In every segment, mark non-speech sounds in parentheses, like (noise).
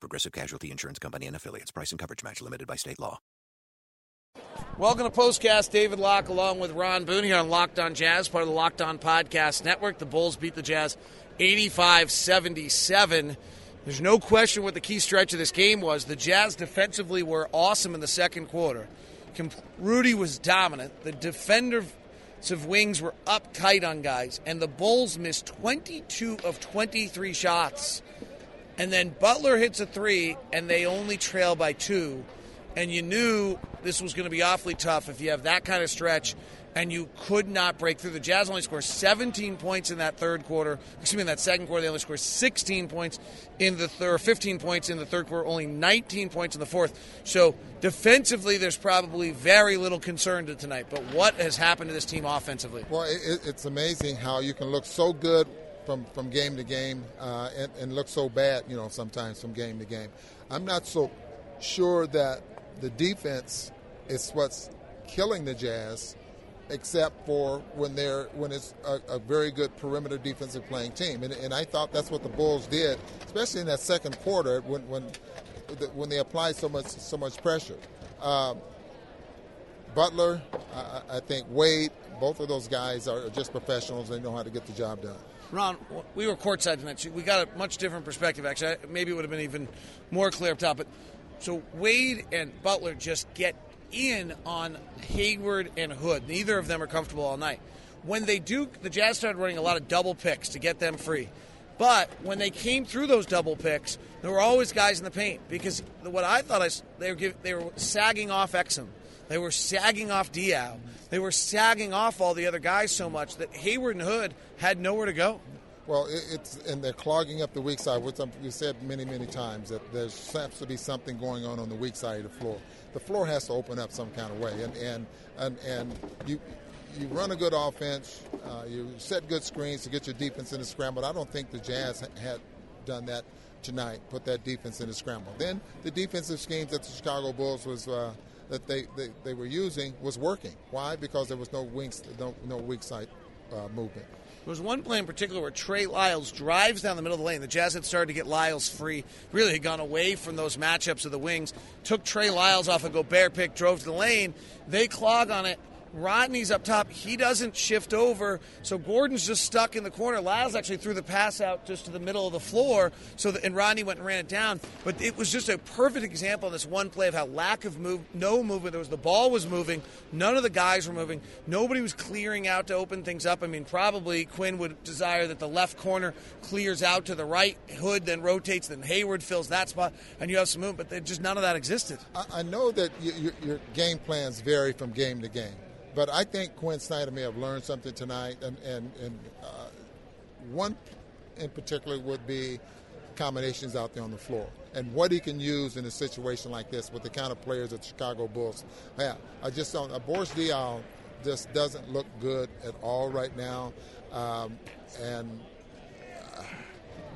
Progressive Casualty Insurance Company and affiliates. Price and coverage match limited by state law. Welcome to Postcast. David Locke along with Ron Boone here on Locked On Jazz, part of the Locked On Podcast Network. The Bulls beat the Jazz 85 77. There's no question what the key stretch of this game was. The Jazz defensively were awesome in the second quarter. Rudy was dominant. The defensive wings were up tight on guys, and the Bulls missed 22 of 23 shots. And then Butler hits a three, and they only trail by two. And you knew this was going to be awfully tough if you have that kind of stretch and you could not break through. The Jazz only scored 17 points in that third quarter. Excuse me, in that second quarter, they only scored 16 points in the third, 15 points in the third quarter, only 19 points in the fourth. So defensively, there's probably very little concern to tonight. But what has happened to this team offensively? Well, it, it's amazing how you can look so good from, from game to game uh, and, and look so bad, you know, sometimes from game to game. I'm not so sure that the defense is what's killing the Jazz, except for when they're when it's a, a very good perimeter defensive playing team. And, and, I thought that's what the Bulls did, especially in that second quarter when when when they applied so much so much pressure. Um, Butler, I, I think Wade, both of those guys are just professionals. They know how to get the job done. Ron, we were courtside tonight. So we got a much different perspective. Actually, maybe it would have been even more clear up top. But so Wade and Butler just get in on Hayward and Hood. Neither of them are comfortable all night. When they do, the Jazz started running a lot of double picks to get them free. But when they came through those double picks, there were always guys in the paint because what I thought I, they were give, they were sagging off Exum. They were sagging off Diaw. They were sagging off all the other guys so much that Hayward and Hood had nowhere to go. Well, it's and they're clogging up the weak side, which you said many, many times that there has to be something going on on the weak side of the floor. The floor has to open up some kind of way, and and and, and you you run a good offense, uh, you set good screens to get your defense in the scramble. I don't think the Jazz had done that tonight. Put that defense in the scramble. Then the defensive schemes that the Chicago Bulls was. Uh, that they, they, they were using was working. Why? Because there was no wings, no, no weak side uh, movement. There was one play in particular where Trey Lyles drives down the middle of the lane. The Jazz had started to get Lyles free, really had gone away from those matchups of the wings, took Trey Lyles off a Gobert pick, drove to the lane. They clog on it, Rodney's up top. He doesn't shift over, so Gordon's just stuck in the corner. Lyles actually threw the pass out just to the middle of the floor, so and Rodney went and ran it down. But it was just a perfect example in this one play of how lack of move, no movement. There was the ball was moving, none of the guys were moving, nobody was clearing out to open things up. I mean, probably Quin would desire that the left corner clears out to the right, Hood then rotates, then Hayward fills that spot, and you have some movement. But just none of that existed. I, I know that you, your, your game plans vary from game to game. But I think Quin Snyder may have learned something tonight, and and, and uh, one in particular would be combinations out there on the floor and what he can use in a situation like this with the kind of players that the Chicago Bulls have. I just don't. Uh, Boris Diaw just doesn't look good at all right now, um, and uh,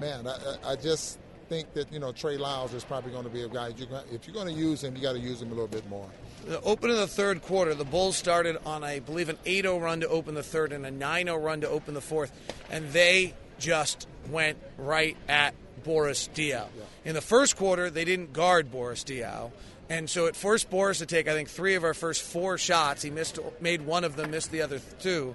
man, I, I, just think that you know Trey Lyles is probably going to be a guy. If you're going to use him, you got to use him a little bit more. The open of the third quarter, the Bulls started on, I believe, an 8 0 run to open the third and a 9 0 run to open the fourth, and they just went right at Boris Diaw. Yeah. In the first quarter, they didn't guard Boris Diaw. And so it forced Boris to take, I think, three of our first four shots. He missed, made one of them, missed the other two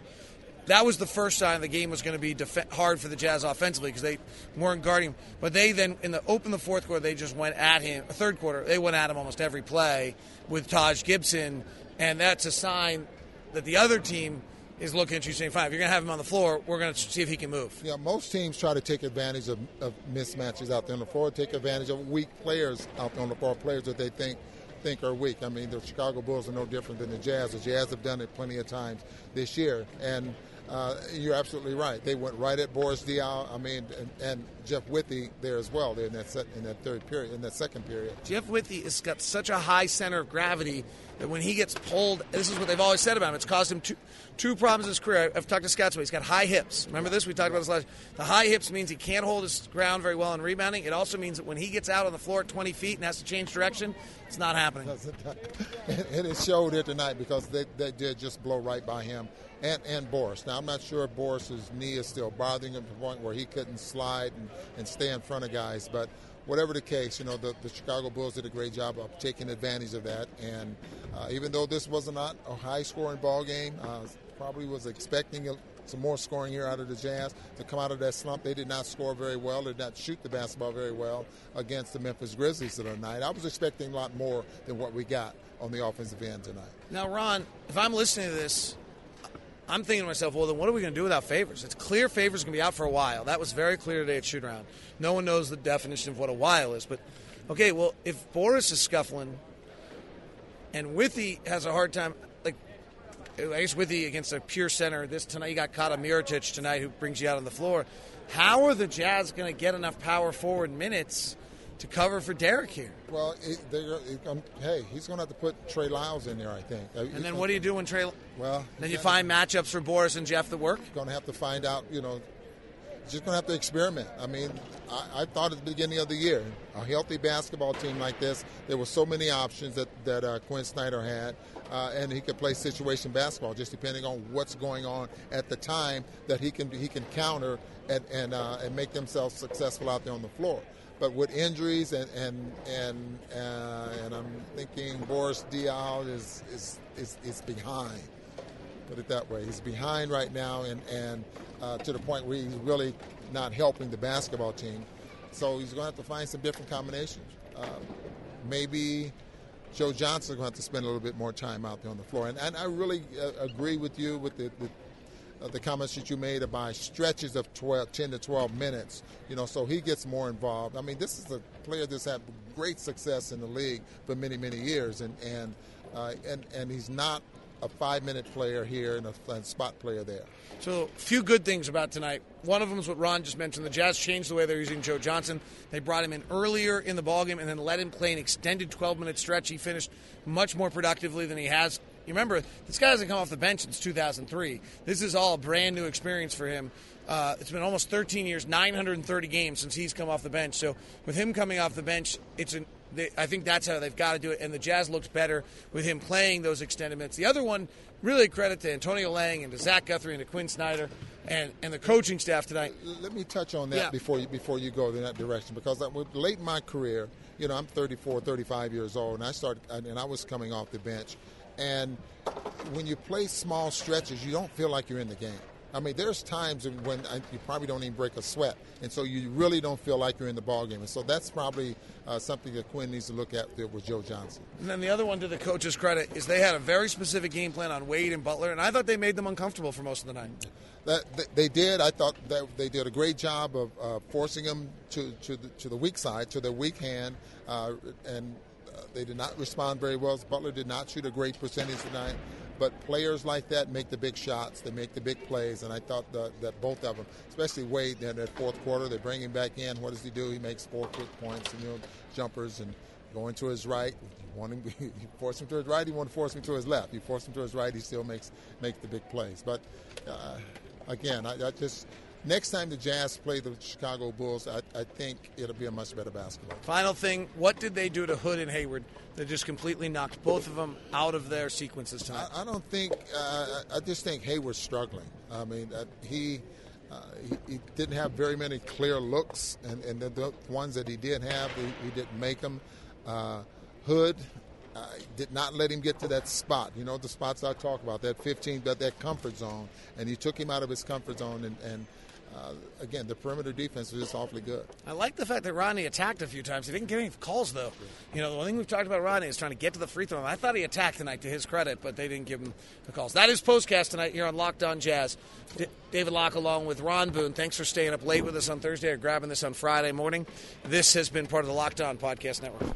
that was the first sign the game was going to be def- hard for the Jazz offensively because they weren't guarding him. But they then, in the open the fourth quarter, they just went at him. Third quarter, they went at him almost every play with Taj Gibson, and that's a sign that the other team is looking at you saying, "Fine, if you're going to have him on the floor, we're going to see if he can move." Yeah, most teams try to take advantage of, of mismatches out there on the floor, take advantage of weak players out there on the floor, players that they think think are weak. I mean, the Chicago Bulls are no different than the Jazz. The Jazz have done it plenty of times this year, and uh, you're absolutely right. They went right at Boris Diaw. I mean, and, and Jeff Withey there as well. There in that set, in that third period, in that second period. Jeff Withey has got such a high center of gravity that when he gets pulled, this is what they've always said about him. It's caused him two, two problems in his career. I've talked to scouts about. He's got high hips. Remember this? We talked about this last. The high hips means he can't hold his ground very well in rebounding. It also means that when he gets out on the floor at 20 feet and has to change direction, it's not happening. (laughs) and it showed here tonight because they, they did just blow right by him and, and Boris. Now, I'm not sure if Boris's knee is still bothering him to the point where he couldn't slide and, and stay in front of guys, but whatever the case, you know, the, the Chicago Bulls did a great job of taking advantage of that. And uh, even though this was not a high scoring ball game, uh, probably was expecting some more scoring here out of the Jazz to come out of that slump. They did not score very well. They did not shoot the basketball very well against the Memphis Grizzlies tonight. I was expecting a lot more than what we got on the offensive end tonight. Now, Ron, if I'm listening to this, I'm thinking to myself, well, then what are we going to do without Favors? It's clear Favors going to be out for a while. That was very clear today at shoot around. No one knows the definition of what a while is. But, okay, well, if Boris is scuffling and Withey has a hard time, like, I guess Withey against a pure center, this tonight you got Kata Mirotic tonight who brings you out on the floor. How are the Jazz going to get enough power forward minutes – to cover for Derrick here. Well, it, it, um, hey, he's going to have to put Trey Lyles in there, I think. Uh, and then what do you do when Trey? Well, then you find matchups for Boris and Jeff that work. Going to have to find out, you know. Just going to have to experiment. I mean, I, I, thought at the beginning of the year, a healthy basketball team like this, there were so many options that that uh, Quin Snyder had, uh, and he could play situation basketball just depending on what's going on at the time that he can he can counter and and, uh, and make themselves successful out there on the floor. But with injuries and and and uh, and I'm thinking Boris Diaw is, is is is behind. Put it that way. He's behind right now, and and uh, to the point where he's really not helping the basketball team. So he's going to have to find some different combinations. Uh, maybe Joe Johnson is going to have to spend a little bit more time out there on the floor. And, and I really uh, agree with you with the, the uh, the comments that you made about stretches of 12, 10 to 12 minutes, you know, so he gets more involved. I mean, this is a player that's had great success in the league for many, many years, and and uh, and, and he's not a five-minute player here and a, a spot player there. So, a few good things about tonight. One of them is what Ron just mentioned. The Jazz changed the way they're using Joe Johnson. They brought him in earlier in the ballgame and then let him play an extended 12-minute stretch. He finished much more productively than he has you remember, this guy hasn't come off the bench since 2003. This is all a brand new experience for him. Uh, it's been almost 13 years, 930 games since he's come off the bench. So with him coming off the bench, it's an they, I think that's how they've got to do it. And the Jazz looks better with him playing those extended minutes. The other one, really credit to Antonio Lang and to Zach Guthrie and to Quin Snyder and, and the coaching staff tonight. Let me touch on that yeah. before you before you go in that direction because late in my career, you know, I'm 34, 35 years old, and I started and I was coming off the bench. And when you play small stretches, you don't feel like you're in the game. I mean, there's times when you probably don't even break a sweat, and so you really don't feel like you're in the ball game. And so that's probably uh, something that Quin needs to look at with Joe Johnson. And then the other one, to the coach's credit, is they had a very specific game plan on Wade and Butler, and I thought they made them uncomfortable for most of the night. That, they did. I thought that they did a great job of uh, forcing them to to the, to the weak side, to their weak hand, uh, and they did not respond very well. Butler did not shoot a great percentage tonight. But players like that make the big shots. They make the big plays. And I thought that, that both of them, especially Wade in that fourth quarter, they bring him back in. What does he do? He makes four quick points and you know, jumpers and going to his right. You want him, (laughs) you force him to his right. Want to force him to his left. You force him to his right. He still makes makes the big plays. But uh, again, I, I just next time the Jazz play the Chicago Bulls, I, I, think it'll be a much better basketball. Final thing, what did they do to Hood and Hayward that just completely knocked both of them out of their sequences tonight? I, I don't think. Uh, I just think Hayward's struggling. I mean, uh, he, uh, he, he didn't have very many clear looks, and, and the, the ones that he did have, he, he didn't make them. Uh, Hood. Uh, did not let him get to that spot. You know the spots I talk about, that 15, that, that comfort zone, and he took him out of his comfort zone, and, and uh, again, the perimeter defense was just awfully good. I like the fact that Rodney attacked a few times. He didn't get any calls, though. You know, the one thing we've talked about Rodney is trying to get to the free throw. I thought he attacked tonight, to his credit, but they didn't give him the calls. That is postcast tonight here on Locked On Jazz. D- David Locke along with Ron Boone. Thanks for staying up late with us on Thursday or grabbing this on Friday morning. This has been part of the Locked On Podcast Network.